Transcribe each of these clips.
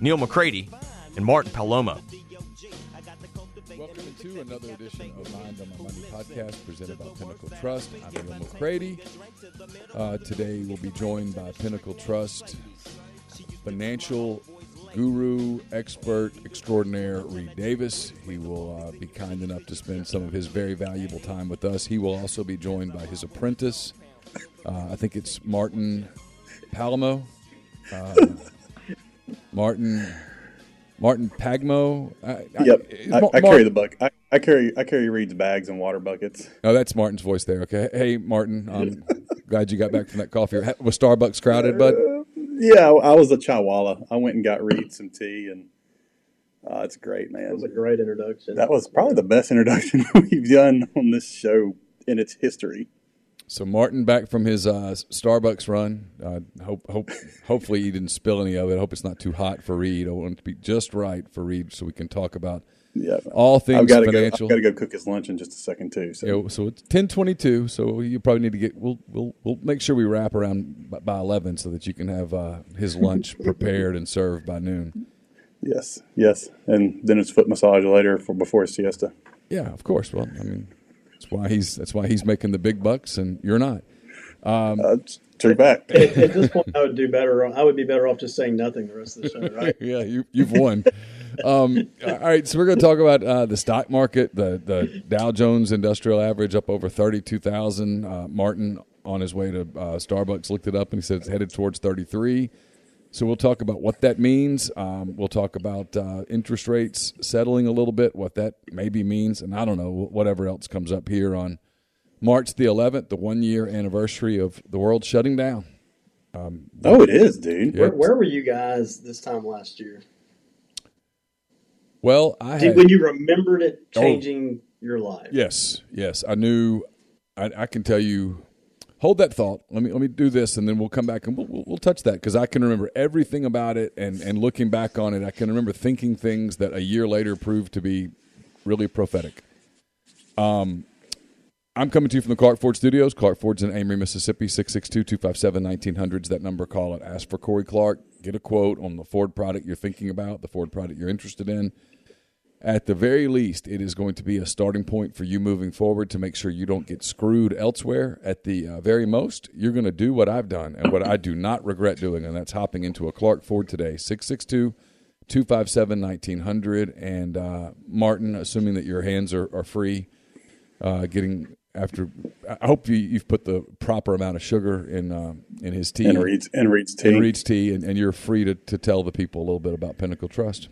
Neal McCready and Martin Palomo. Welcome to another edition of Mind on My Money podcast presented by Pinnacle Trust. I'm Neal McCready. Uh, today we'll be joined by Pinnacle Trust financial guru, expert extraordinaire, Reid Davis. He will uh, be kind enough to spend some of his very valuable time with us. He will also be joined by his apprentice. Uh, I think it's Martin Palomo. Uh, Martin Martin Palomo. I, yep, I, I, I carry the buck. I, I, carry I carry Reid's bags and water buckets. Oh, that's Martin's voice there. Okay, hey Martin, I'm glad you got back from that coffee. Was Starbucks crowded, bud? Uh, yeah, I was a chawala. I went and got Reid some tea, and uh, it's great, man. It was a great introduction. That was probably the best introduction we've done on this show in its history. So Martin back from his uh, Starbucks run. Uh, hope, hope, hopefully he didn't spill any of it. I hope it's not too hot for Reid. I want it to be just right for Reid, so we can talk about yeah, all things I've got financial. Go, I've got to go cook his lunch in just a second too. So, yeah, so it's ten twenty two. So you probably need to get. We'll we'll we'll make sure we wrap around by, by eleven so that you can have uh, his lunch prepared and served by noon. Yes, yes, and then it's foot massage later for before his siesta. Yeah, of course. Well, I mean, that's why he's that's why he's making the big bucks and you're not. Um, uh, true back. At, at, this point, I would do better. I would be better off just saying nothing the rest of the show, right? yeah, you, you've won. um, all right, so we're going to talk about uh, the stock market. The the Dow Jones Industrial Average up over thirty two thousand. Uh, Martin on his way to uh, Starbucks looked it up and he said it's headed towards thirty three. So we'll talk about what that means. Um, we'll talk about uh, interest rates settling a little bit, what that maybe means, and I don't know whatever else comes up here on March the 11th, the one year anniversary of the world shutting down. Um, oh, it is, dude. Where, where, were you guys this time last year? Well, I had, when you remembered it oh. changing oh, your life. Yes, yes, I knew. I, I can tell you hold that thought. Let me let me do this, and then we'll come back and we'll, we'll, we'll touch that because I can remember everything about it, and and looking back on it, I can remember thinking things that a year later proved to be really prophetic. Um, I'm coming to you from the Clark Ford Studios. Clark Ford's in Amory, Mississippi. 662-257-1900 is that number. Call it. Ask for Corey Clark. Get a quote on the Ford product you're thinking about, the Ford product you're interested in at the very least, it is going to be a starting point for you moving forward to make sure you don't get screwed elsewhere. At the uh, very most, you're going to do what I've done and what I do not regret doing, and that's hopping into a Clark Ford today. 662 257 1900. And uh, Martin, assuming that your hands are, are free, uh, getting after. I hope you, have put the proper amount of sugar in uh, in his tea. And Reid's, and Reid's tea. And Reid's tea, and, and you're free to, to tell the people a little bit about Pinnacle Trust.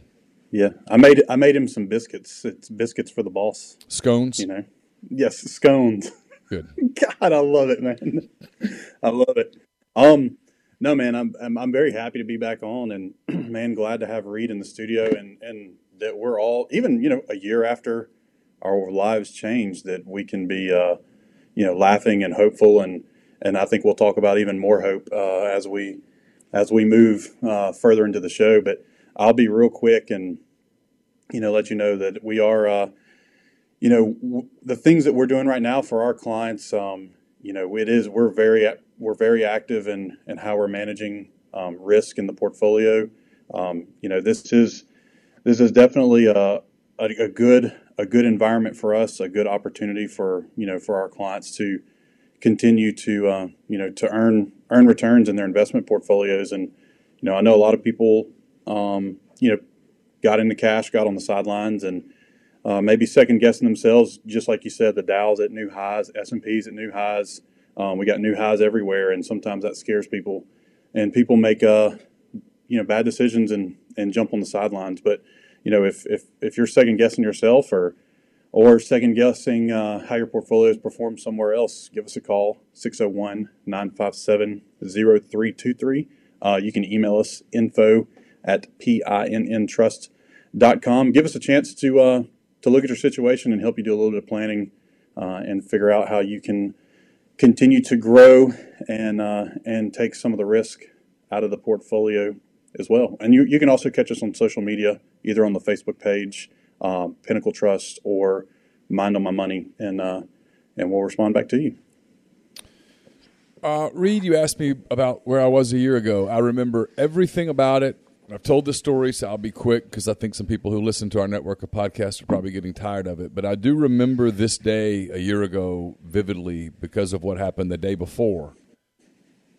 Yeah, I made I made him some biscuits. It's biscuits for the boss. Scones. You know. Yes, scones. Good. God, I love it, man. I love it. Um, no, man, I'm, I'm, I'm very happy to be back on, and man, glad to have Reid in the studio, and and that we're all even you know a year after our lives changed, that we can be uh, you know laughing and hopeful, and and I think we'll talk about even more hope uh, as we as we move uh, further into the show, but I'll be real quick and you know let you know that we are uh, you know w- the things that we're doing right now for our clients. Um, you know, it is we're very we're very active in in how we're managing um, risk in the portfolio. Um, you know, this is this is definitely a, a, a good a good environment for us, a good opportunity for you know for our clients to continue to uh, you know to earn earn returns in their investment portfolios. And you know, I know a lot of people um, you know, got into cash, got on the sidelines, and uh, maybe second guessing themselves. Just like you said, the Dow's at new highs, S and P's at new highs. Um, we got new highs everywhere, and sometimes that scares people, and people make uh, you know bad decisions and and jump on the sidelines. But you know, if if if you're second guessing yourself or or second guessing uh, how your portfolio has performed somewhere else, give us a call 601 957 0323. Uh, you can email us info at pinntrust.com. Give us a chance to uh, to look at your situation and help you do a little bit of planning uh, and figure out how you can continue to grow and uh, and take some of the risk out of the portfolio as well. And you, you can also catch us on social media, either on the Facebook page, uh, Pinnacle Trust, or Mind on My Money, and uh, and we'll respond back to you. Uh, Reid, you asked me about where I was a year ago. I remember everything about it. I've told this story, so I'll be quick because I think some people who listen to our network of podcasts are probably getting tired of it. But I do remember this day a year ago vividly because of what happened the day before.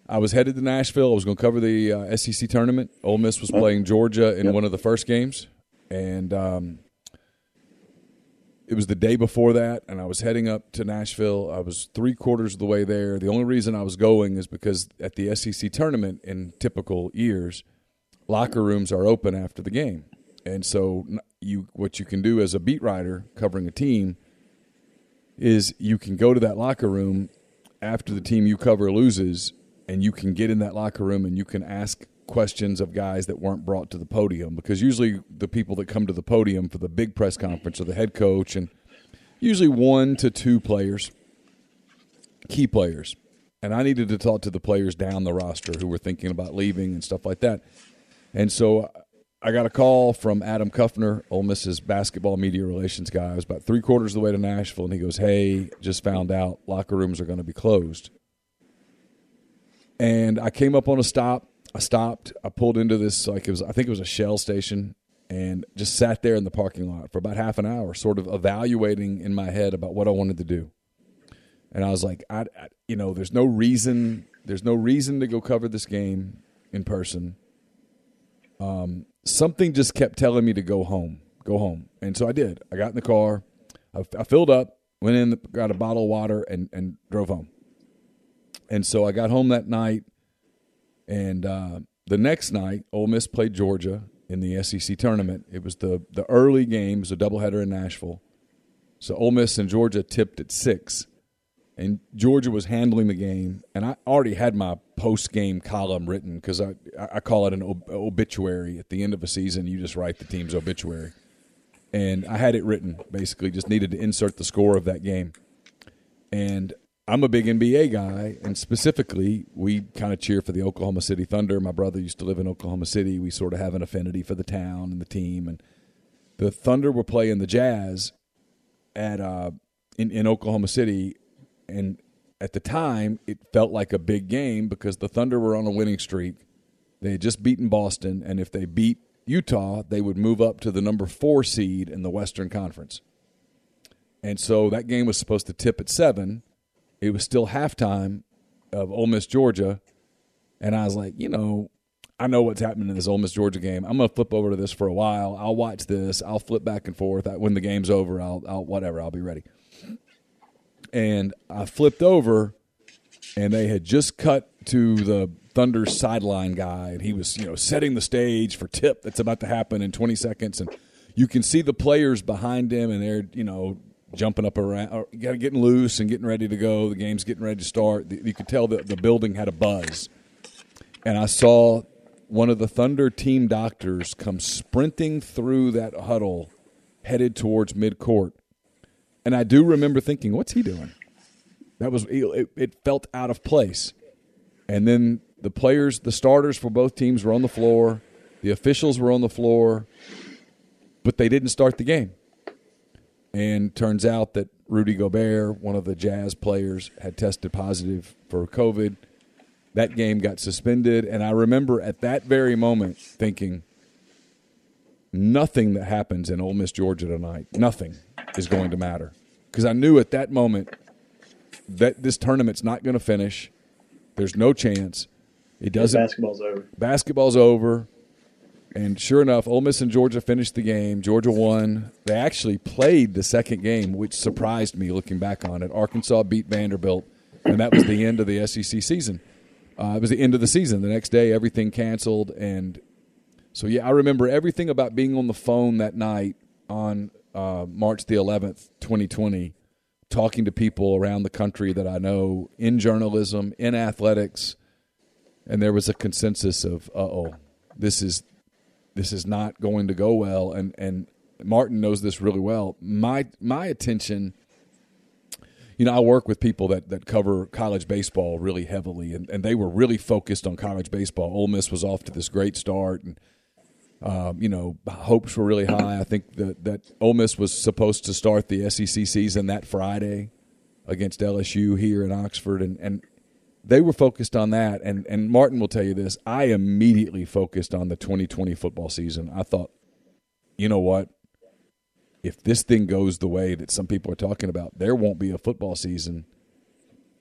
I was headed to Nashville. I was going to cover the uh, SEC tournament. Ole Miss was playing Georgia in Yep. one of the first games, and um, it was the day before that. And I was heading up to Nashville. I was three quarters of the way there. The only reason I was going is because at the SEC tournament, in typical years, locker rooms are open after the game, and so you what you can do as a beat writer covering a team is you can go to that locker room after the team you cover loses and you can get in that locker room and you can ask questions of guys that weren't brought to the podium because usually the people that come to the podium for the big press conference are the head coach and usually one to two players key players. And I needed to talk to the players down the roster who were thinking about leaving and stuff like that and so I got a call from Adam Kuffner, Ole Miss's basketball media relations guy. I was about three quarters of the way to Nashville, and he goes, "Hey, just found out locker rooms are going to be closed." And I came up on a stop. I stopped. I pulled into this like it was. I think it was a Shell station, and just sat there in the parking lot for about half an hour, sort of evaluating in my head about what I wanted to do. And I was like, I, I you know, there's no reason. There's no reason to go cover this game in person something just kept telling me to go home, go home. And so I did. I got in the car, I, I filled up, went in, got a bottle of water, and, and drove home. And so I got home that night, and uh, the next night, Ole Miss played Georgia in the SEC tournament. It was the, the early game, it was a doubleheader in Nashville. So Ole Miss and Georgia tipped at six and Georgia was handling the game, and I already had my post game column written because I I call it an ob- obituary at the end of a season. You just write the team's obituary, and I had it written. Basically, just needed to insert the score of that game, and I'm a big NBA guy, and specifically, we kind of cheer for the Oklahoma City Thunder. My brother used to live in Oklahoma City. We sort of have an affinity for the town and the team, and the Thunder were playing the Jazz at uh, in in Oklahoma City, and at the time it felt like a big game because the Thunder were on a winning streak. They had just beaten Boston, and if they beat Utah, they would move up to the number four seed in the Western Conference. And so that game was supposed to tip at seven. It was still halftime of Ole Miss Georgia, and I was like, you know, I know what's happening in this Ole Miss Georgia game. I'm going to flip over to this for a while. I'll watch this. I'll flip back and forth. When the game's over, I'll, I'll whatever. I'll be ready. And I flipped over, and they had just cut to the Thunder sideline guy, and he was you know setting the stage for tip that's about to happen in 20 seconds, and you can see the players behind him, and they're you know jumping up around, getting loose and getting ready to go. The game's getting ready to start. You could tell that the building had a buzz, and I saw one of the Thunder team doctors come sprinting through that huddle, headed towards midcourt. And I do remember thinking, "What's he doing?" That was it, it felt out of place. And then the players, the starters for both teams were on the floor. The officials were on the floor, but they didn't start the game. And turns out that Rudy Gobert, one of the Jazz players, had tested positive for COVID. That game got suspended, and I remember at that very moment thinking, nothing that happens in Ole Miss Georgia tonight, nothing is going to matter. Because I knew at that moment that this tournament's not going to finish. There's no chance. It doesn't. Basketball's over. Basketball's over. And sure enough, Ole Miss and Georgia finished the game. Georgia won. They actually played the second game, which surprised me looking back on it. Arkansas beat Vanderbilt, and that was the end of the SEC season. Uh, it was the end of the season. The next day, everything canceled, and so yeah, I remember everything about being on the phone that night on uh, March the 11th, 2020, talking to people around the country that I know in journalism, in athletics, and there was a consensus of, uh oh, this is this is not going to go well. And and Martin knows this really well. My my attention. You know, I work with people that, that cover college baseball really heavily, and, and they were really focused on college baseball. Ole Miss was off to this great start, and um, you know, hopes were really high. I think that that Ole Miss was supposed to start the SEC season that Friday against LSU here in Oxford, and, and they were focused on that. And, and Martin will tell you this I immediately focused on the 2020 football season. I thought, you know what? If this thing goes the way that some people are talking about, there won't be a football season.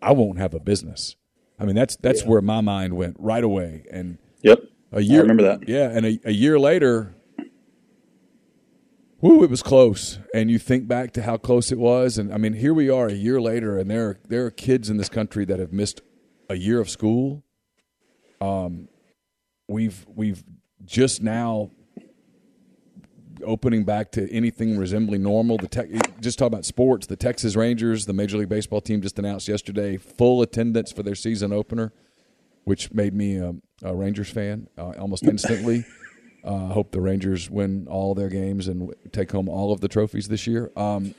I won't have a business. I mean, that's that's yeah. where my mind went right away. And yep, a year. I remember that. Yeah, and a, a year later, Woo, it was close. And you think back to how close it was, and I mean, here we are a year later, and there are, there are kids in this country that have missed a year of school. Um, we've we've just now opening back to anything resembling normal. The tech, just talk about sports. The Texas Rangers, the Major League Baseball team, just announced yesterday full attendance for their season opener, which made me a, a Rangers fan uh, almost instantly. I uh, hope the Rangers win all their games and take home all of the trophies this year. Um,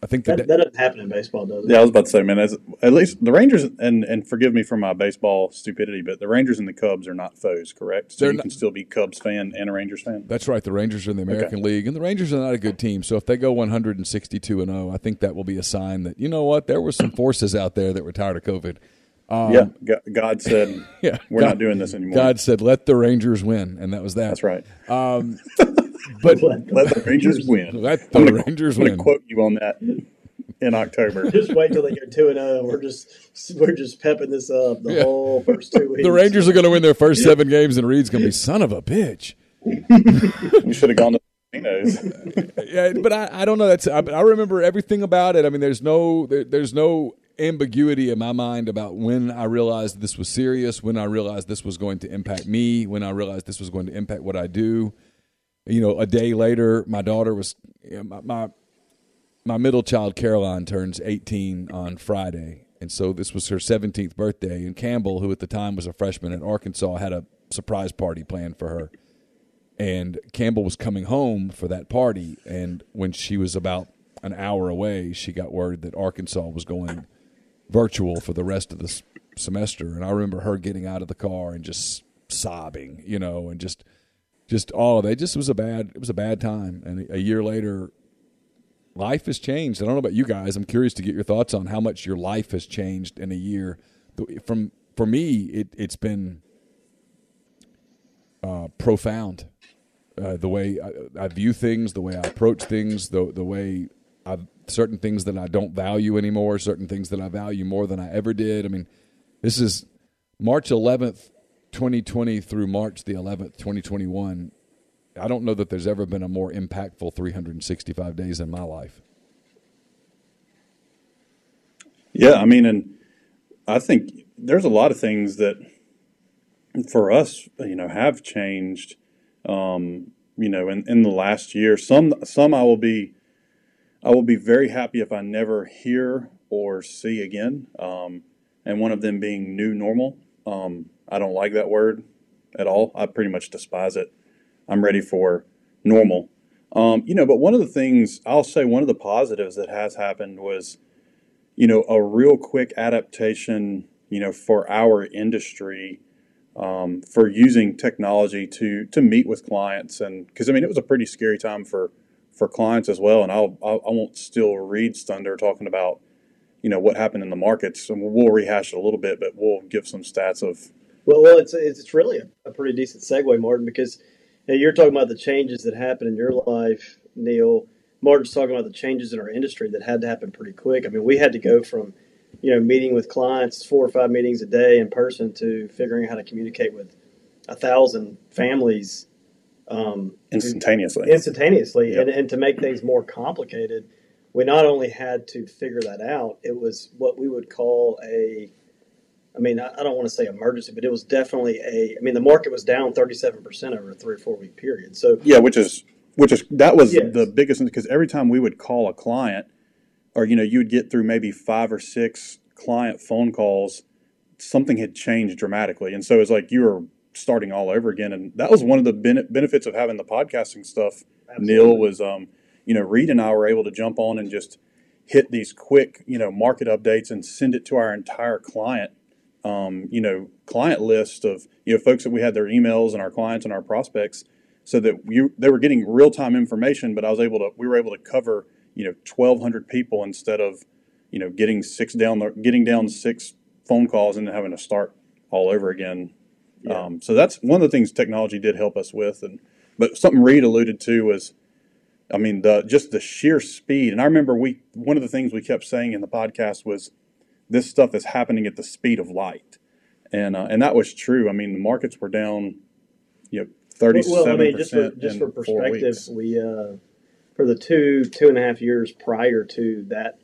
I think that, that, doesn't happen in baseball, does it? Yeah, I was about to say, man. As, at least the Rangers, and and forgive me for my baseball stupidity, but the Rangers and the Cubs are not foes, correct? So They're you not, can still be Cubs fan and a Rangers fan. That's right. The Rangers are in the American okay. League, and the Rangers are not a good team. So if they go 162 and 0, I think that will be a sign that you know what there were some forces out there that were tired of COVID. Um, yeah, God said, yeah, we're God, not doing this anymore. God said, let the Rangers win, and that was that. That's right. Um, but let, let, the Rangers win. Let the gonna, Rangers I'm win. quote you on that in October. just wait till they go two and zero. Oh. We're just we're just pepping this up the yeah. whole first two weeks. The Rangers are going to win their first seven games, and Reid's going to be son of a bitch. we should have gone to yeah, but I, I don't know. That's I, I, remember everything about it. I mean, there's no there, there's no ambiguity in my mind about when I realized this was serious, when I realized this was going to impact me, when I realized this was going to impact what I do. You know, a day later, my daughter was you know, my, my my middle child Caroline turns 18 on Friday, and so this was her 17th birthday. And Campbell, who at the time was a freshman at Arkansas, had a surprise party planned for her. And Campbell was coming home for that party, and when she was about an hour away, she got word that Arkansas was going virtual for the rest of the semester. And I remember her getting out of the car and just sobbing, you know, and just just all of it. Just was a bad it was a bad time. And a year later, life has changed. I don't know about you guys. I'm curious to get your thoughts on how much your life has changed in a year. From for me, it it's been uh, profound. Uh, the way I, I, view things, the way I approach things, the the way I've certain things that I don't value anymore, certain things that I value more than I ever did. I mean, this is March 11th, 2020 through March the 11th, 2021. I don't know that there's ever been a more impactful 365 days in my life. Yeah, I mean, and I think there's a lot of things that for us, you know, have changed. Um, you know, in, in the last year, some some I will be I will be very happy if I never hear or see again. Um, and one of them being new normal. Um, I don't like that word at all. I pretty much despise it. I'm ready for normal. Um, you know, but one of the things I'll say, one of the positives that has happened was, you know, a real quick adaptation, you know, for our industry um, for using technology to to meet with clients, and because I mean, it was a pretty scary time for for clients as well. And I'll, I'll I won't still read thunder talking about you know what happened in the markets, and we'll rehash it a little bit, but we'll give some stats of. Well, well, it's it's really a, a pretty decent segue, Martin, because you know, you're talking about the changes that happened in your life, Neal. Martin's talking about the changes in our industry that had to happen pretty quick. I mean, we had to go from you know meeting with clients four or five meetings a day in person to figuring out how to communicate with a thousand families um, instantaneously. Instantaneously, yep. and, and to make things more complicated, we not only had to figure that out, it was what we would call a I mean, I don't want to say emergency, but it was definitely a. I mean, the market was down thirty seven percent over a three or four week period. So yeah, which is which is that was yes. the biggest because every time we would call a client, or you know, you would get through maybe five or six client phone calls, something had changed dramatically, and so it's like you were starting all over again. And that was one of the ben- benefits of having the podcasting stuff. Absolutely. Neal was, um, you know, Reed and I were able to jump on and just hit these quick, you know, market updates and send it to our entire client, um, you know, client list of, you know, folks that we had their emails and our clients and our prospects so that you, they were getting real time information, but I was able to, we were able to cover, you know, 1200 people instead of, you know, getting six down, getting down six phone calls and then having to start all over again. Yeah. Um, so that's one of the things technology did help us with. And, but something Reid alluded to was, I mean, the just the sheer speed. And I remember we one of the things we kept saying in the podcast was this stuff is happening at the speed of light, and uh, and that was true. I mean, the markets were down, you know, thirty seven well, I mean, just for, just for perspective, we uh, for the two two and a half years prior to that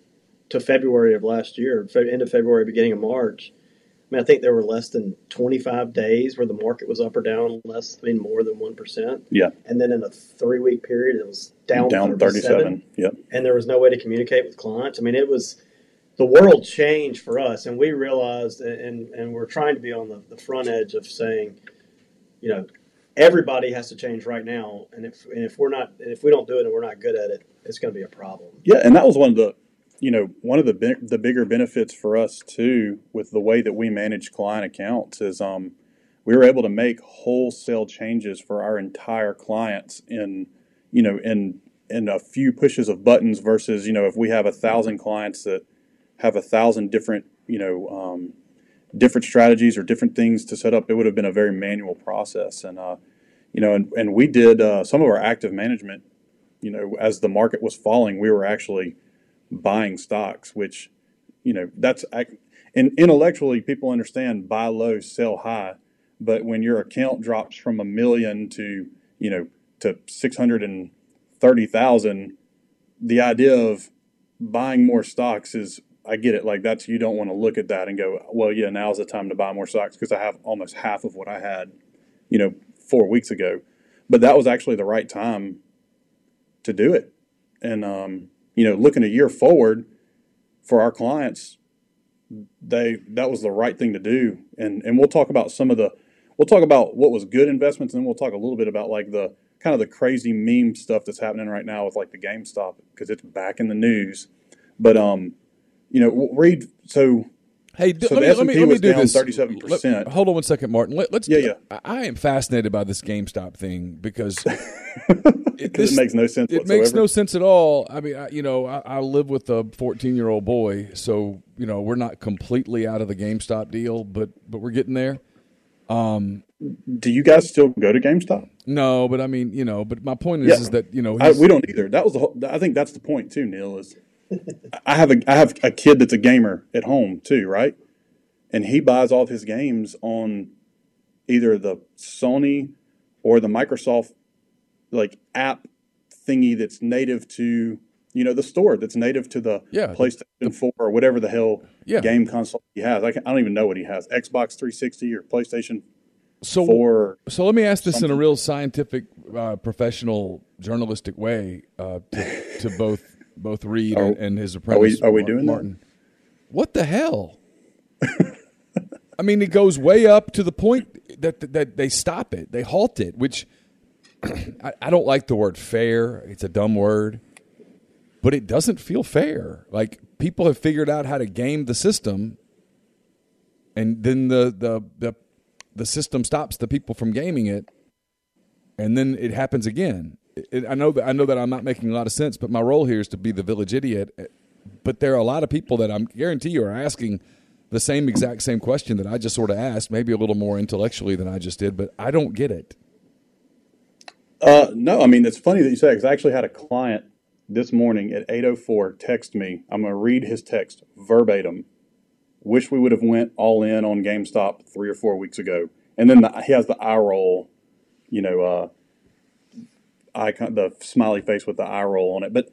to February of last year, end of February, beginning of March mean, I think there were less than 25 days where the market was up or down less, I mean, more than 1%. Yeah. And then in a three week period, it was down, down 37. Yeah. And there was no way to communicate with clients. I mean, it was, the world changed for us. And we realized, and, and we're trying to be on the, the front edge of saying, you know, everybody has to change right now. And if, and if we're not, and if we don't do it and we're not good at it, it's going to be a problem. Yeah. And that was one of the, you know, one of the the bigger benefits for us too, with the way that we manage client accounts, is um, we were able to make wholesale changes for our entire clients in, you know, in in a few pushes of buttons versus, you know, if we have a thousand clients that have a thousand different, you know, um, different strategies or different things to set up, it would have been a very manual process. And, uh, you know, and, and we did uh, some of our active management, you know, as the market was falling, we were actually buying stocks, which, you know, that's and intellectually people understand buy low, sell high. But when your account drops from a million to, you know, to 630,000, the idea of buying more stocks is, I get it. Like that's, you don't want to look at that and go, well, yeah, now's the time to buy more stocks because I have almost half of what I had, you know, four weeks ago. But that was actually the right time to do it. And, um, you know, looking a year forward for our clients, they that was the right thing to do. And and we'll talk about some of the we'll talk about what was good investments, and then we'll talk a little bit about like the kind of the crazy meme stuff that's happening right now with like the GameStop because it's back in the news. But um, you know, Reid so Hey, so let, me, let me, let me do this. Thirty-seven percent. Hold on one second, Martin. Let, us Yeah, yeah. I am fascinated by this GameStop thing because it, this, it, makes no sense. It whatsoever. makes no sense at all. I mean, I, you know, I, I live with a fourteen-year-old boy, so you know we're not completely out of the GameStop deal, but but we're getting there. Um, do you guys still go to GameStop? No, but I mean, you know, but my point is, yeah. is that you know I, we don't either. That was the whole, I think that's the point too. Neal is I have a I have a kid that's a gamer at home too, right? And he buys all of his games on either the Sony or the Microsoft like app thingy that's native to you know the store that's native to the yeah, PlayStation the, 4 or whatever the hell yeah. game console he has. I, I, don't even know what he has. Xbox 360 or PlayStation so, 4. So let me ask this something. in a real scientific, uh, professional, journalistic way uh, to, to both both Reid oh, and his apprentice. Are we, are we doing Martin. that? What the hell? I mean, it goes way up to the point that that they stop it, they halt it. Which I, I don't like the word fair. It's a dumb word, but it doesn't feel fair. Like people have figured out how to game the system, and then the the the the system stops the people from gaming it, and then it happens again it, I know that I know that I'm not making a lot of sense, but my role here is to be the village idiot. But there are a lot of people that I'm guarantee you are asking the same exact same question that I just sort of asked, maybe a little more intellectually than I just did, but I don't get it. Uh, no, I mean it's funny that you say because I actually had a client this morning at 8:04 text me. I'm going to read his text verbatim. Wish we would have went all in on GameStop three or four weeks ago. And then the, he has the eye roll, you know, uh, icon, the smiley face with the eye roll on it. But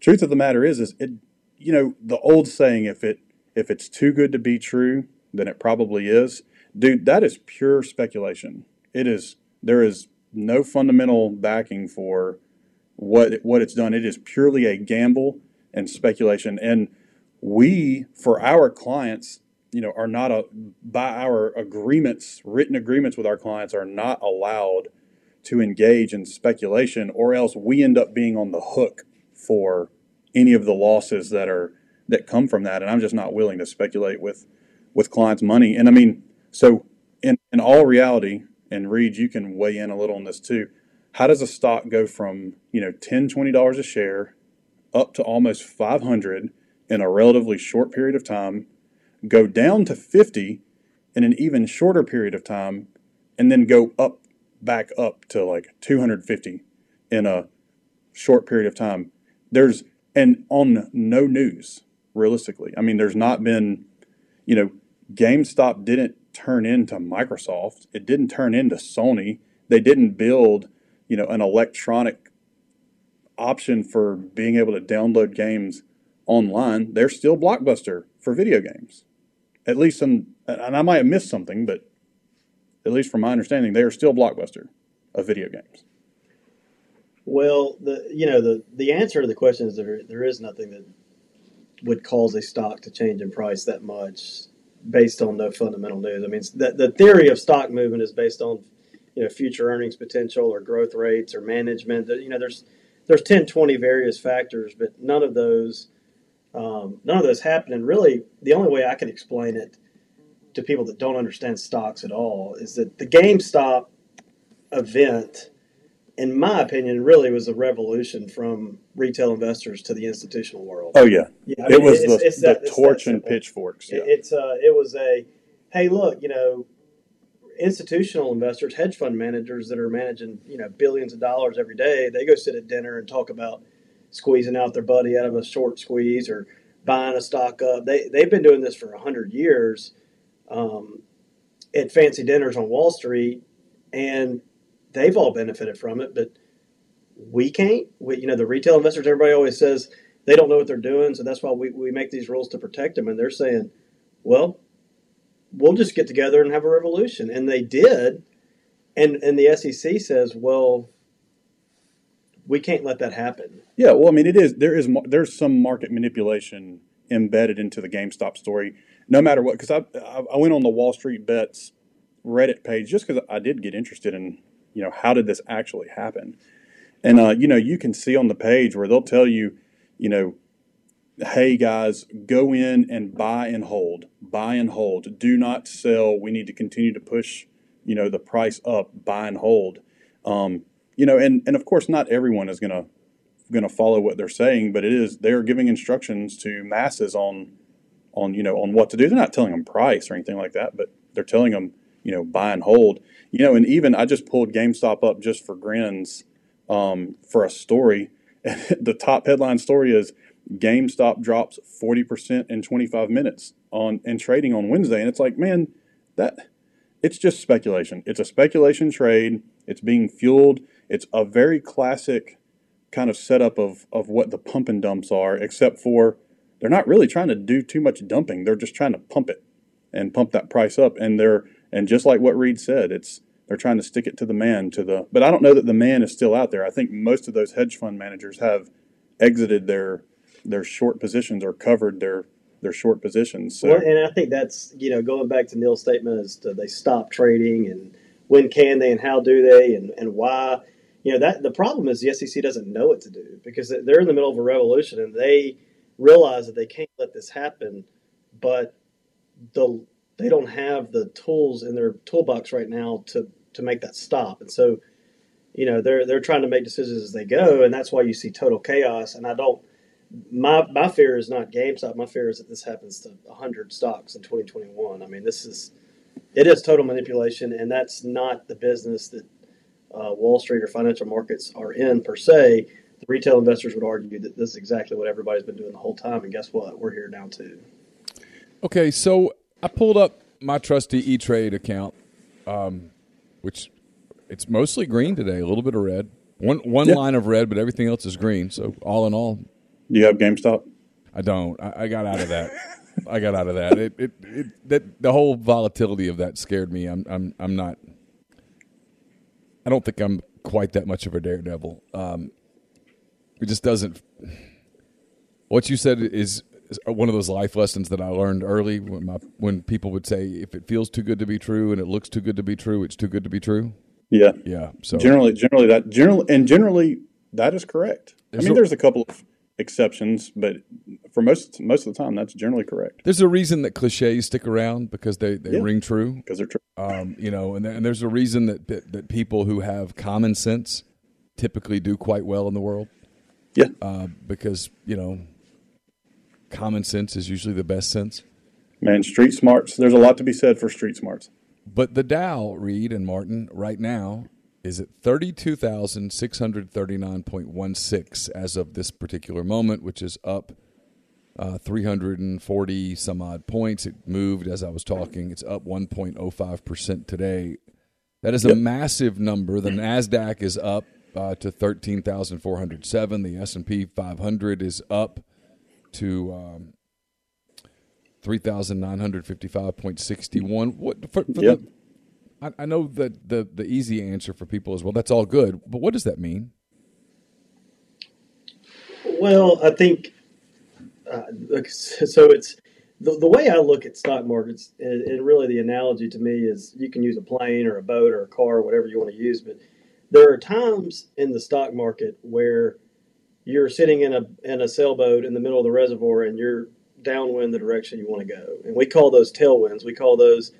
truth of the matter is, is it, you know, the old saying, if it if it's too good to be true, then it probably is. Dude, that is pure speculation. It is. There is no fundamental backing for what what it's done. It is purely a gamble and speculation. And we, for our clients, you know, are not a, by our agreements, written agreements with our clients, are not allowed to engage in speculation, or else we end up being on the hook for any of the losses that are that come from that. And I'm just not willing to speculate with with clients' money. And I mean, so in in all reality, and Reid, you can weigh in a little on this too. How does a stock go from you know 10 20 dollars a share up to almost 500 in a relatively short period of time, go down to 50 in an even shorter period of time, and then go up back up to like 250 in a short period of time. There's and on no news, realistically. I mean, there's not been, you know, GameStop didn't turn into Microsoft. It didn't turn into Sony. They didn't build, you know, an electronic option for being able to download games online. They're still Blockbuster for video games. At least, in, and I might have missed something, but at least from my understanding, they are still Blockbuster of video games. Well, the you know the the answer to the question is there there is nothing that would cause a stock to change in price that much based on no fundamental news. I mean, the the theory of stock movement is based on you know future earnings potential or growth rates or management. You know, there's there's 10, 20 various factors, but none of those um, none of those happen. And really, the only way I can explain it to people that don't understand stocks at all is that the GameStop event, in my opinion, really was a revolution from retail investors to the institutional world. Oh yeah, yeah. I mean, it was it's, the, it's the torch and pitchforks. Yeah. It's uh, it was a hey, look, you know, institutional investors, hedge fund managers that are managing you know billions of dollars every day, they go sit at dinner and talk about squeezing out their buddy out of a short squeeze or buying a stock up. They they've been doing this for hundred years um, at fancy dinners on Wall Street, and they've all benefited from it. But we can't. We, you know, the retail investors. Everybody always says they don't know what they're doing, so that's why we, we make these rules to protect them. And they're saying, well, we'll just get together and have a revolution, and they did. And and the SEC says, well, we can't let that happen. Yeah, well, I mean, it is there is there's some market manipulation embedded into the GameStop story, no matter what. Because I I went on the Wall Street Bets Reddit page just because I did get interested in you know how did this actually happen, and uh, you know you can see on the page where they'll tell you, you know, hey guys, go in and buy and hold, buy and hold, do not sell. We need to continue to push, you know, the price up, buy and hold. Um, you know, and, and of course, not everyone is to going to follow what they're saying, but it is they're giving instructions to masses on on you know on what to do. They're not telling them price or anything like that, but they're telling them you know buy and hold. You know, and even I just pulled GameStop up just for grins um, for a story. the top headline story is GameStop drops forty percent in twenty five minutes on and trading on Wednesday, and it's like man that it's just speculation. It's a speculation trade. It's being fueled it's a very classic kind of setup of, of what the pump and dumps are, except for they're not really trying to do too much dumping. They're just trying to pump it and pump that price up. And they're and just like what Reid said, it's they're trying to stick it to the man to the but I don't know that the man is still out there. I think most of those hedge fund managers have exited their their short positions or covered their their short positions. So. Well, and I think that's you know going back to Neal's statement as to they stop trading and when can they and how do they and, and why you know that the problem is the SEC doesn't know what to do because they're in the middle of a revolution and they realize that they can't let this happen, but the they don't have the tools in their toolbox right now to to make that stop. And so, you know, they're they're trying to make decisions as they go, and that's why you see total chaos. And I don't. My my fear is not GameStop. My fear is that this happens to hundred stocks in 2021. I mean, this is it is total manipulation, and that's not the business that uh, Wall Street or financial markets are in per se, the retail investors would argue that this is exactly what everybody's been doing the whole time. And guess what? We're here now too. Okay, so I pulled up my trusty E Trade account, um, which it's mostly green today, a little bit of red. One one yeah. line of red, but everything else is green. So all in all, do you have GameStop? I don't. I, I got out of that. I got out of that. It, it, it, that the whole volatility of that scared me. I'm I'm I'm not I don't think I'm quite that much of a daredevil. Um, it just doesn't. What you said is one of those life lessons that I learned early when my when people would say if it feels too good to be true and it looks too good to be true, it's too good to be true. Yeah, Yeah. So generally, generally that generally and generally that is correct. There's I mean, a- there's a couple of exceptions, but for most most of the time, that's generally correct there's a reason that cliches stick around because they, they Yeah. ring true. because they're true. Um, you know, and, there- and there's a reason that, that that people who have common sense typically do quite well in the world Yeah, uh, because you know common sense is usually the best sense. man, street smarts. There's a lot to be said for street smarts. But the Dow, Reid and Martin, right now is at 32,639.16 as of this particular moment, which is up uh, 340 some odd points. It moved as I was talking. It's up 1.05% today. That is a massive number. The Nasdaq is up uh, to 13,407. The S&P 500 is up to um, 3,955.61. What for, for Yep. the I, I know that the the easy answer for people is well, that's all good, but what does that mean? Well, I think uh, so. It's the, the way I look at stock markets, and, and really the analogy to me is you can use a plane or a boat or a car, or whatever you want to use. But there are times in the stock market where you're sitting in a in a sailboat in the middle of the reservoir and you're downwind the direction you want to go, and we call those tailwinds. We call those,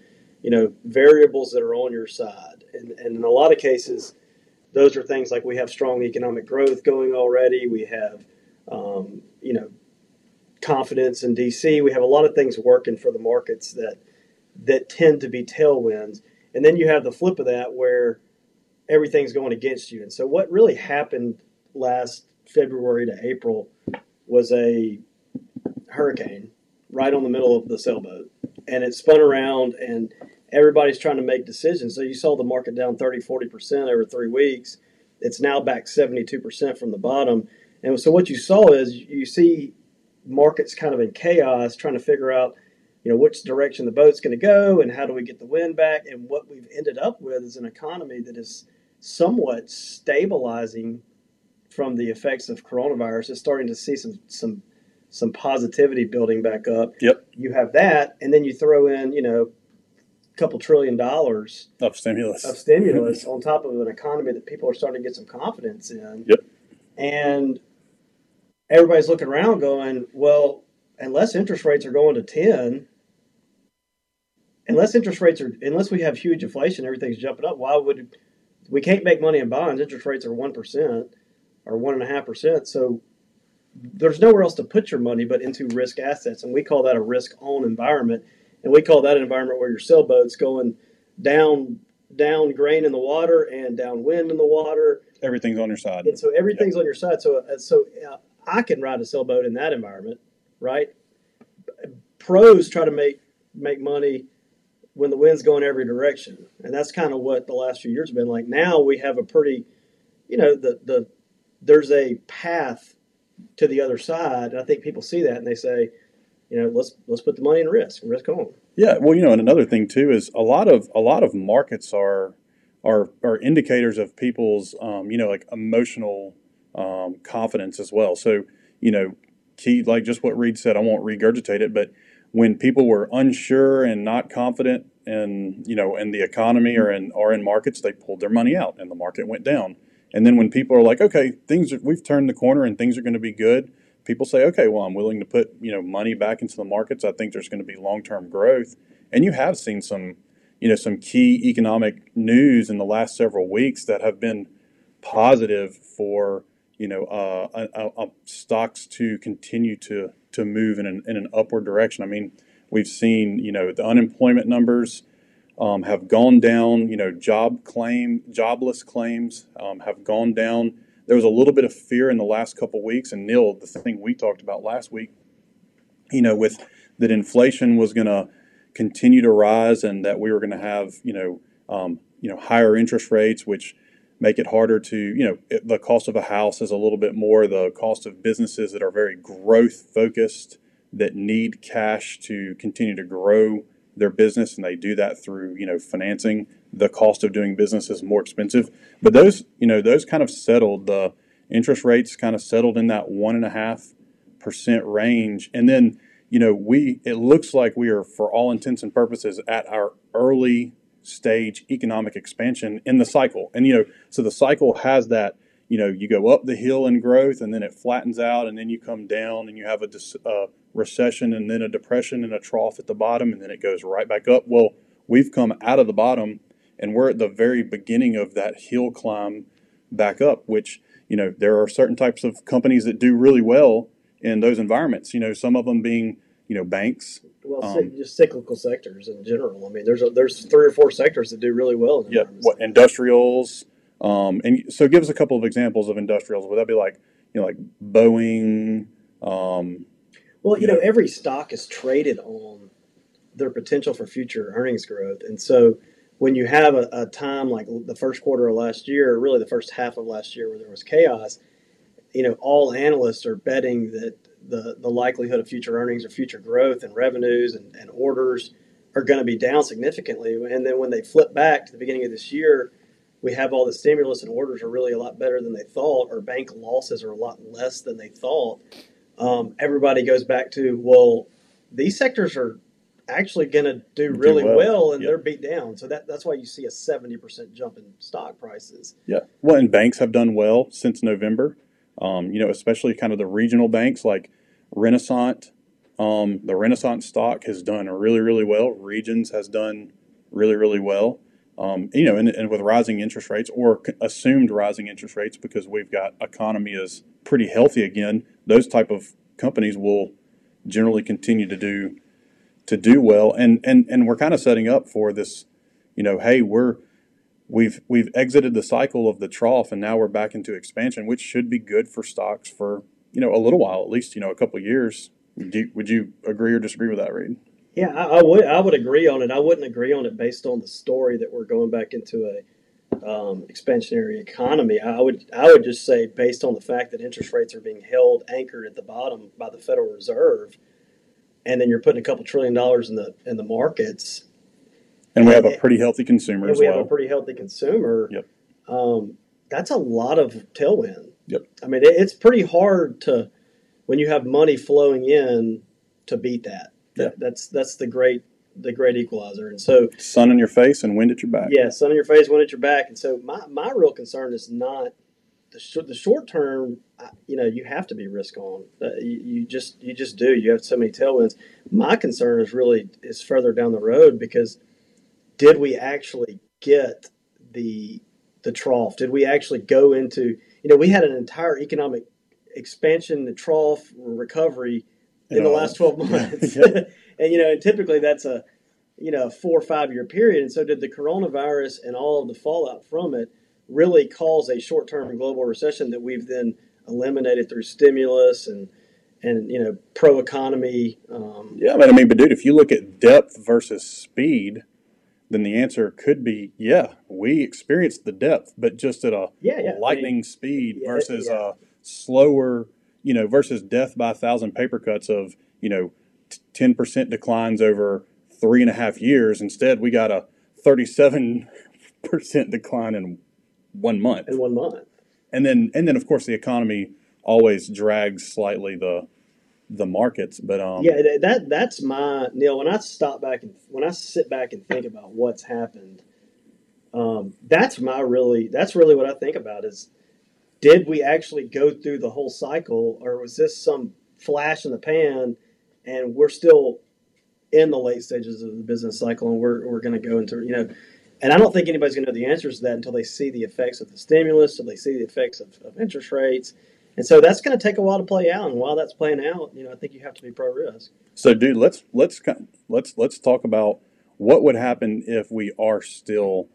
you know, variables that are on your side, and, and in a lot of cases, those are things like we have strong economic growth going already. We have um, you know, confidence in DC. We have a lot of things working for the markets that that tend to be tailwinds. And then you have the flip of that where everything's going against you. And so what really happened last February to April was a hurricane right on the middle of the sailboat. And it spun around and everybody's trying to make decisions. So you saw the market down 30, 40% over three weeks. It's now back 72% from the bottom. And so what you saw is you see markets kind of in chaos, trying to figure out, you know, which direction the boat's going to go and how do we get the wind back. And what we've ended up with is an economy that is somewhat stabilizing from the effects of coronavirus. It's starting to see some some some positivity building back up. Yep, You have that, and then you throw in, you know, a couple trillion dollars of stimulus. of stimulus on top of an economy that people are starting to get some confidence in. Yep. And everybody's looking around going, well, unless interest rates are going to 10, unless interest rates are, unless we have huge inflation, everything's jumping up, why would, we can't make money in bonds. Interest rates are 1% or 1.5%. So there's nowhere else to put your money but into risk assets. And we call that a risk on environment. And we call that an environment where your sailboat's going down down grain in the water and downwind in the water, Everything's on your side. and so everything's on your side. So uh, so uh, I can ride a sailboat in that environment, right? Pros try to make make money when the wind's going every direction, and that's kind of what the last few years have been like. Now we have a pretty, you know, the the there's a path to the other side, and I think people see that and they say, you know, let's let's put the money in risk, and risk on. Yeah, well, you know, and another thing too is a lot of a lot of markets are are are indicators of people's um, you know like emotional um, confidence as well. So you know, key like just what Reid said. I won't regurgitate it, but when people were unsure and not confident in you know in the economy or in or in markets, they pulled their money out and the market went down. And then when people are like, okay, things are, we've turned the corner and things are going to be good, people say, okay, well, I'm willing to put you know money back into the markets. I think there's going to be long term growth, and you have seen some you know some key economic news in the last several weeks that have been positive for you know uh, uh, uh, stocks to continue to to move in an, in an upward direction. I mean, we've seen you know the unemployment numbers. Um, have gone down. You know, job claim, jobless claims um, have gone down there was a little bit of fear in the last couple weeks. And Neal, the thing we talked about last week, you know, with that inflation was going to continue to rise, and that we were going to have, you know, um, you know, higher interest rates, which make it harder to, you know, it, the cost of a house is a little bit more. The cost of businesses that are very growth focused that need cash to continue to grow their business, and they do that through, you know, financing the cost of doing business is more expensive. But those, you know, those kind of settled. The interest rates kind of settled in that one and a half percent range, and then you know we it looks like we are for all intents and purposes at our early stage economic expansion in the cycle, and you know so the cycle has that you know you go up the hill in growth and then it flattens out and then you come down and you have a dis- uh, recession and then a depression and a trough at the bottom and then it goes right back up. Well we've come out of the bottom and we're at the very beginning of that hill climb back up which you know there are certain types of companies that do really well in those environments you know some of them being you know banks Well, Um, just cyclical sectors in general. I mean, there's a, there's three or four sectors that do really well. In yeah what industrials um, and so give us a couple of examples of industrials would that be like you know like boeing um, Well, you Yeah. know, every stock is traded on their potential for future earnings growth. And so when you have a, a time like the first quarter of last year, really the first half of last year where there was chaos, you know, all analysts are betting that the, the likelihood of future earnings or future growth and revenues and, and orders are going to be down significantly. And then when they flip back to the beginning of this year, we have all the stimulus and orders are really a lot better than they thought, or bank losses are a lot less than they thought um, everybody goes back to well these sectors are actually going to do Do really well. well, and Yep. they're beat down so that, that's why you see a 70% jump in stock prices Yeah. Well, and banks have done well since November. Um, you know, especially kind of the regional banks like Renasant. Um, the Renasant stock has done really, really well. Regions has done really, really well. Um, you know, and, and with rising interest rates or assumed rising interest rates because we've got economy is pretty healthy again. Those type of companies will generally continue to do to do well, and and and we're kind of setting up for this. You know, hey, we're we've we've exited the cycle of the trough and now we're back into expansion, which should be good for stocks for you know a little while, at least you know a couple of years. Do, would you agree or disagree with that, Reid? yeah I, I would i would agree on it i wouldn't agree on it based on the story that we're going back into a um, expansionary economy I would I would just say based on the fact that interest rates are being held anchored at the bottom by the Federal Reserve, and then you're putting a couple trillion dollars in the in the markets, And we have a pretty healthy consumer and as we well. have a pretty healthy consumer. Yep. Um, that's a lot of tailwind. Yep. I mean, it, it's pretty hard to when you have money flowing in to beat that. Yeah. That- That's that's the great the great equalizer. And so, Sun in your face and wind at your back. yeah, sun in your face, wind at your back. And so, my my real concern is not the short, the short term. You know, you have to be risk on. Uh, you, you just you just do. You have so many tailwinds. My concern is really is further down the road because did we actually get the the trough? Did we actually go into you know we had an entire economic expansion, the trough recovery in You the last twelve months, yeah. and you know, and typically that's a you know four or five year period. And so, did the coronavirus and all of the fallout from it really cause a short term global recession that we've then eliminated through stimulus and and you know pro economy? Um, Yeah, but I mean, but dude, if you look at depth versus speed, then the answer could be yeah, we experienced the depth, but just at a Yeah, yeah, I lightning speed yeah, versus a slower, you know, versus death by a thousand paper cuts of you know ten percent declines over three and a half years. Instead, we got a thirty-seven percent decline in one month, in one month. and then and then of course the economy always drags slightly the the markets, but um, Yeah, that- that that's my Neal. When I stop back and when I sit back and think about what's happened, um, that's my really that's really what I think about is did we actually go through the whole cycle, or was this some flash in the pan, and we're still in the late stages of the business cycle, and we're we're going to go into you know. And I don't think anybody's going to know the answers to that until they see the effects of the stimulus, until they see the effects of, of interest rates, and so that's going to take a while to play out. And while that's playing out, you know, I think you have to be pro risk. So, dude, let's let's let's let's talk about what would happen if we are still,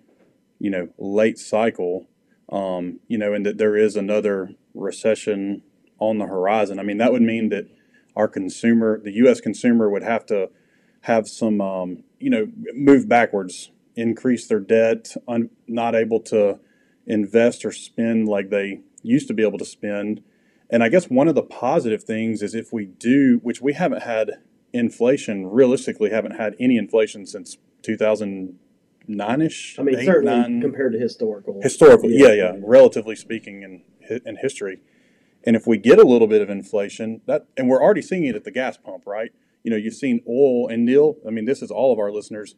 you know, late cycle, um, you know, and that there is another recession on the horizon. I mean, that would mean that our consumer, the U.S. consumer, would have to have some, um, you know, move backwards, increase their debt, un- not able to invest or spend like they used to be able to spend. And I guess one of the positive things is if we do, which we haven't had inflation, realistically haven't had any inflation since 2009 ish. I mean, certainly compared to historical. historically, Yeah. yeah, yeah, relatively speaking in, in history. And if we get a little bit of inflation, that and we're already seeing it at the gas pump, right? You know, you've seen oil and Neal. I mean, this is all of our listeners.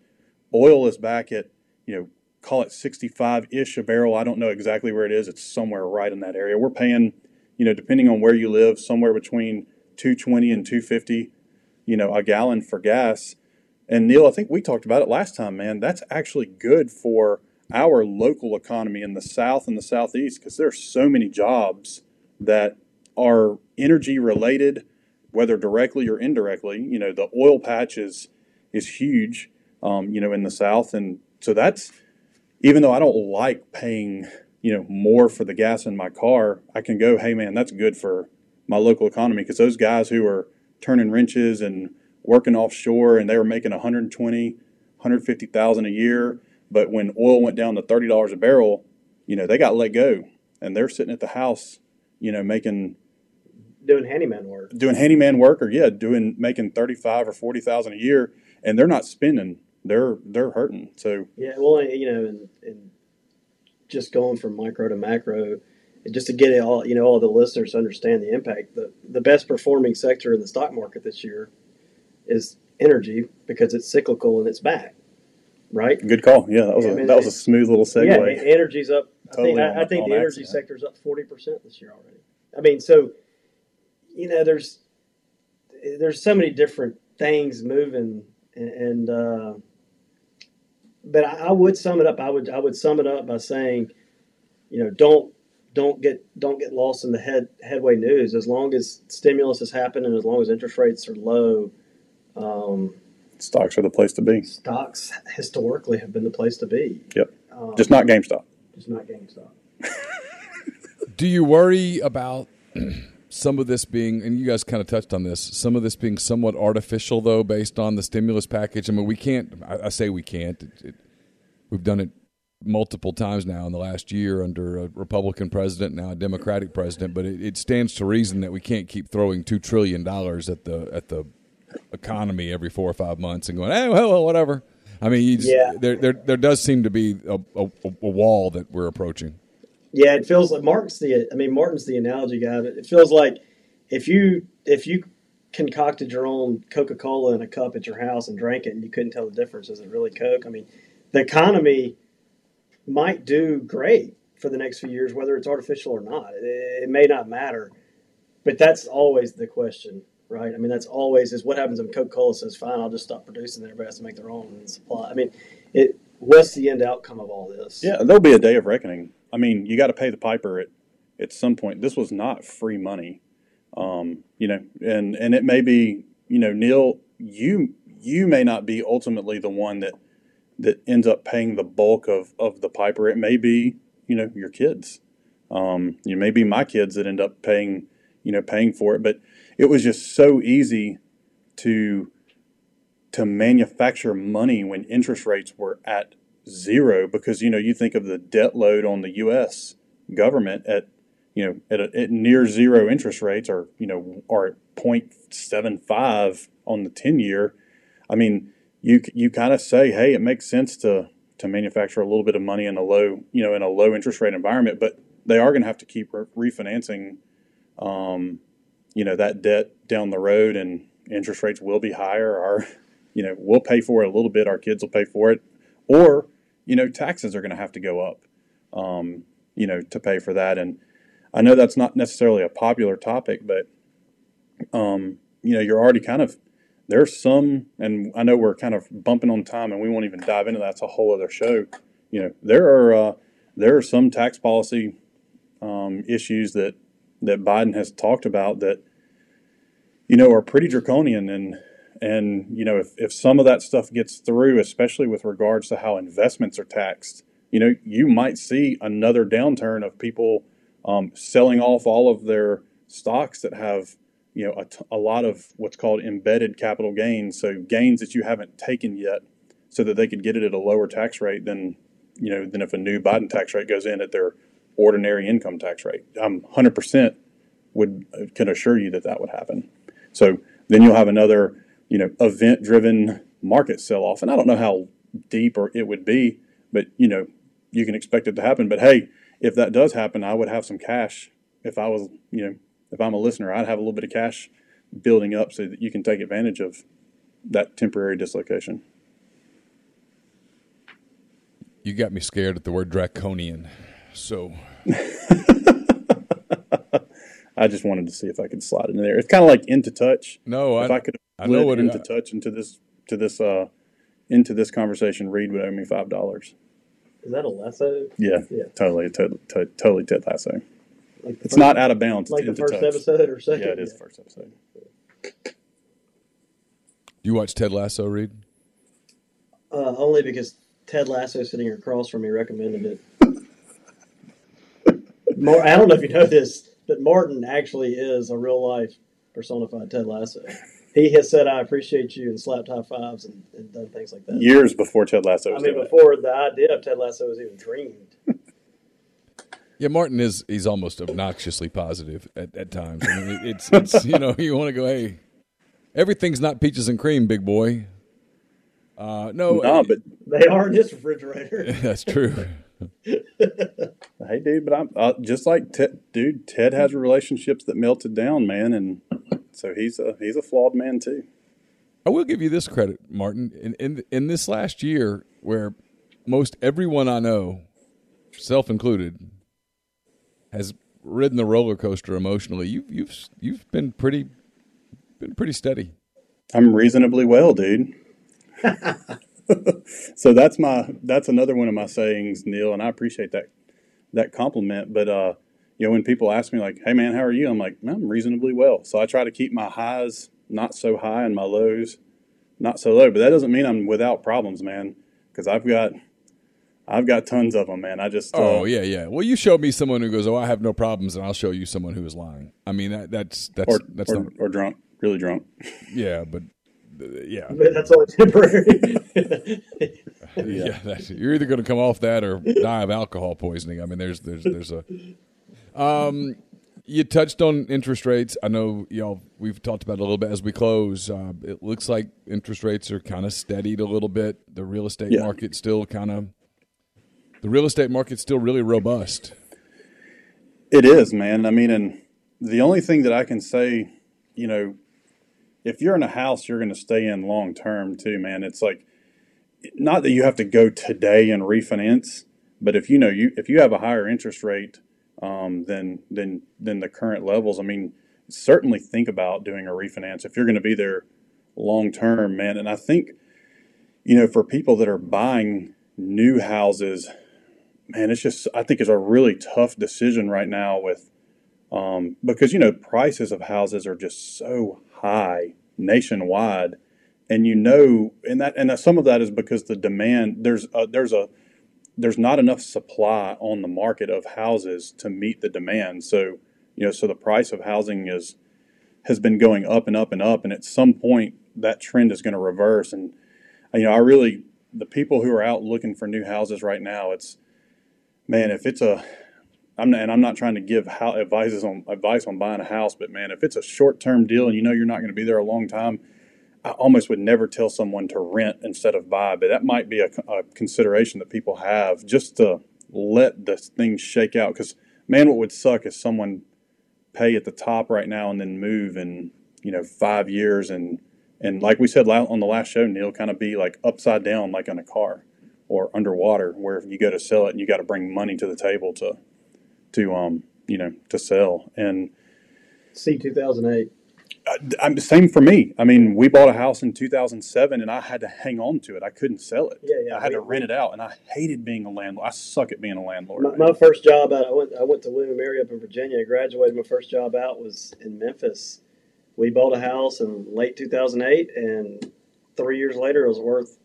Oil is back at you know call it 65 ish a barrel. I don't know exactly where it is. It's somewhere right in that area. We're paying, you know, depending on where you live, somewhere between 220 and 250, you know, a gallon for gas. And Neal, I think we talked about it last time, man. That's actually good for our local economy in the South and the Southeast because there are so many jobs that are energy related, whether directly or indirectly. You know, the oil patch is is huge, um, you know, in the South, and so that's even though I don't like paying, you know, more for the gas in my car, I can go, hey man, that's good for my local economy because those guys who are turning wrenches and working offshore and they were making 120, 150,000 a year, but when oil went down to $30 a barrel, you know, they got let go and they're sitting at the house, you know, making doing handyman work. Doing handyman work or yeah, doing making 35 or 40,000 a year and they're not spending they're they're hurting. So yeah, well, you know, and, and just going from micro to macro, just to get it all, you know, all the listeners to understand the impact. The the best performing sector in the stock market this year is energy because it's cyclical and it's back. Right. Good call. Yeah, that was a, that was a smooth little segue. Yeah, energy's up. Totally I think, I, I think the energy sector is up forty percent this year already. I mean, so you know, there's there's so many different things moving, and, and uh, but I, I, would sum it up. I would I would sum it up by saying, you know, don't don't get don't get lost in the head headway news. As long as stimulus is happening, as long as interest rates are low, um, stocks are the place to be. Stocks historically have been the place to be. Yep. Um, just not GameStop. Just not GameStop. Do you worry about? Some of this being, and you guys kind of touched on this, some of this being somewhat artificial, though, based on the stimulus package. I mean, we can't, I, I say we can't. It, it, we've done it multiple times now in the last year under a Republican president, now a Democratic president, but it, it stands to reason that we can't keep throwing $2 trillion at the, at the economy every four or five months and going, hey, well, well whatever. I mean, just, yeah. there, there, there does seem to be a, a, a wall that we're approaching. Yeah, it feels like Mark's the. I mean, Martin's the analogy guy, but it feels like if you if you concocted your own Coca Cola in a cup at your house and drank it, and you couldn't tell the difference, is it really Coke? I mean, the economy might do great for the next few years, whether it's artificial or not. It, it may not matter, but that's always the question, right? I mean, that's always is what happens when Coca Cola says, "Fine, I'll just stop producing." Everybody has to make their own supply. I mean, it. What's the end outcome of all this? Yeah, there'll be a day of reckoning I mean, you got to pay the piper at at some point. This was not free money, um, you know, and and it may be, you know, Neal, you you may not be ultimately the one that that ends up paying the bulk of of the piper. It may be, you know, your kids. Um, you know, may be my kids that end up paying, you know, paying for it. But it was just so easy to to manufacture money when interest rates were at zero because you know you think of the debt load on the U.S. government at you know at, a, at near zero interest rates or you know are at 0.75 on the 10 year. I mean, you you kind of say, hey, it makes sense to to manufacture a little bit of money in a low you know in a low interest rate environment, but they are going to have to keep re- refinancing, um, you know, that debt down the road, and interest rates will be higher. Or you know, we'll pay for it a little bit. Our kids will pay for it, or you know, taxes are going to have to go up, um, you know, to pay for that. And I know that's not necessarily a popular topic, but, um, you know, you're already kind of, there's some, and I know we're kind of bumping on time and we won't even dive into that. It's a whole other show. You know, there are, uh, there are some tax policy um, issues that, that Biden has talked about that, you know, are pretty draconian and, and you know, if, if some of that stuff gets through, especially with regards to how investments are taxed, you know, you might see another downturn of people um, selling off all of their stocks that have you know a, t- a lot of what's called embedded capital gains, so gains that you haven't taken yet, so that they could get it at a lower tax rate than you know than if a new Biden tax rate goes in at their ordinary income tax rate. I'm 100% would can assure you that that would happen. So then you'll have another you know, event driven market sell off. And I don't know how deep or it would be, but you know, you can expect it to happen. But hey, if that does happen, I would have some cash if I was, you know, if I'm a listener, I'd have a little bit of cash building up so that you can take advantage of that temporary dislocation. You got me scared at the word draconian. So I just wanted to see if I could slide it in there. It's kind of like into touch. no, if I, I, could I know what it- into touch into this to this uh into this conversation, Reid would owe me five dollars. Is that a lasso? Yeah, Yeah. totally, totally, to- totally Ted Lasso. Like It's first- not out of bounds. like it's the first touch. episode or second. Yeah, it is the first episode. Do you watch Ted Lasso, Reid? Uh, only because Ted Lasso sitting across from me recommended it. More, I don't know if you know this, but Martin actually is a real life personified Ted Lasso. He has said, "I appreciate you," and slapped high fives and, and done things like that. Years before Ted Lasso I was mean, doing it. before the idea of Ted Lasso was even dreamed. Yeah, Martin is he's almost obnoxiously positive at, at times. I mean, it's it's you know you want to go, hey, everything's not peaches and cream, big boy. Uh, no, No, but They are in his refrigerator. that's true. hey, dude, but I'm uh, just like Ted, dude. Ted has relationships that melted down, man, and so he's a he's a flawed man too. I will give you this credit, Martin. In in in this last year, where most everyone I know, self included, has ridden the roller coaster emotionally, you've you've you've been pretty been pretty steady. I'm reasonably well, dude. so that's my that's another one of my sayings, Neal, and I appreciate that that compliment. But uh, you know, when people ask me like, "Hey, man, how are you?" I'm like, "I'm reasonably well." So I try to keep my highs not so high and my lows not so low. But that doesn't mean I'm without problems, man, because I've got I've got tons of them, man. I just uh, Oh yeah, yeah. Well, you showed me someone who goes, "Oh, I have no problems," and I'll show you someone who is lying. I mean, that, that's that's or that's or, not or drunk, really drunk. yeah, but yeah, But that's only temporary. yeah. that's, you're either going to come off that or die of alcohol poisoning. I mean, there's there's there's a. Um, you touched on interest rates. I know y'all. We've talked about it a little bit as we close. Uh, it looks like interest rates are kind of steadied a little bit. The real estate Yeah. market still kind of. The real estate market's still really robust. It is, man. I mean, and the only thing that I can say, you know, if you're in a house, you're going to stay in long term too, man. It's like not that you have to go today and refinance, but if you know you if you have a higher interest rate um, than than than the current levels, I mean, certainly think about doing a refinance if you're going to be there long term, man. And I think, you know, for people that are buying new houses, man, it's just I think it's a really tough decision right now with um, because you know prices of houses are just so high nationwide, and you know, and that and some of that is because the demand there's a, there's a there's not enough supply on the market of houses to meet the demand. So you know, so the price of housing is has been going up and up and up, and at some point that trend is going to reverse. And you know, I really the people who are out looking for new houses right now, it's man, if it's a I'm not, and I'm not trying to give how advice on advice on buying a house, but man, if it's a short term deal and you know you're not going to be there a long time, I almost would never tell someone to rent instead of buy. But that might be a, a consideration that people have just to let the things shake out. Because man, what would suck is someone pay at the top right now and then move in you know five years and and like we said on the last show, Neal, kind of be like upside down like on a car or underwater, where you go to sell it and you got to bring money to the table to to um you know to sell and C two thousand eight. I, I'm the same for me. I mean, we bought a house in 2007 and I had to hang on to it. I couldn't sell it. Yeah, yeah, I had we- to rent it out and I hated being a landlord. I suck at being a landlord. My, my first job out, I went, I went to William Mary up in Virginia. I graduated. My first job out was in Memphis. We bought a house in late 2008, and three years later, it was worth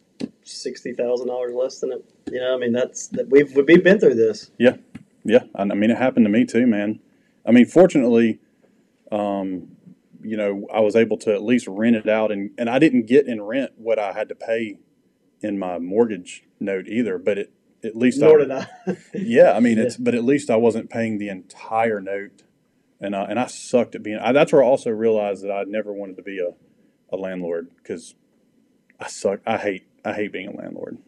sixty thousand dollars less than it. You know, I mean, that's that we've we've been through this. Yeah, yeah. I I mean, it happened to me too, man. I mean, fortunately, um, you know, I was able to at least rent it out, and and I didn't get in rent what I had to pay in my mortgage note either. But it at least Nor I, did I. Yeah, I mean, it's but at least I wasn't paying the entire note, and I, and I sucked at being. I, that's where I also realized that I never wanted to be a, a landlord because I suck. I hate I hate being a landlord.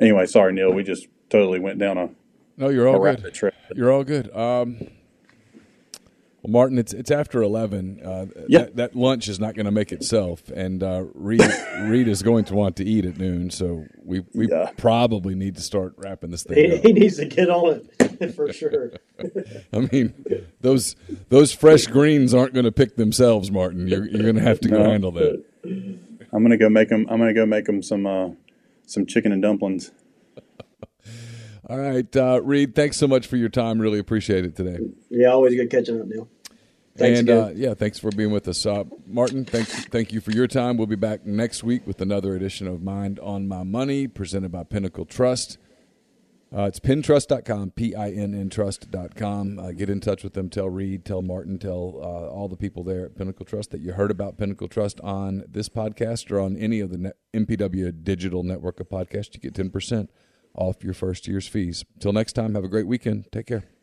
Anyway, sorry, Neal. We just totally went down a, No, you're all good. You're all good. Um, Well, Martin, it's it's after eleven. Uh, Yeah. that, that lunch is not going to make itself, and uh, Reid Reid is going to want to eat at noon. So we we Yeah. probably need to start wrapping this thing He, up. he needs to get on it for sure. I mean, those those fresh greens aren't going to pick themselves, Martin. You're you're going to have to go No. handle that. I'm gonna go make them. I'm gonna go make them some uh, some chicken and dumplings. All right, uh, Reid. Thanks so much for your time. Really appreciate it today. Yeah, always good catching up, Neal. Thanks and uh, yeah, thanks for being with us, uh, Martin. Thank thank you for your time. We'll be back next week with another edition of Mind on My Money, presented by Pinnacle Trust. Uh, it's pinntrust.com, P I N N trust.com. Uh, get in touch with them. Tell Reid, tell Martin, tell uh, all the people there at Pinnacle Trust that you heard about Pinnacle Trust on this podcast or on any of the net, MPW digital network of podcasts. You get 10% off your first year's fees. Till next time, have a great weekend. Take care.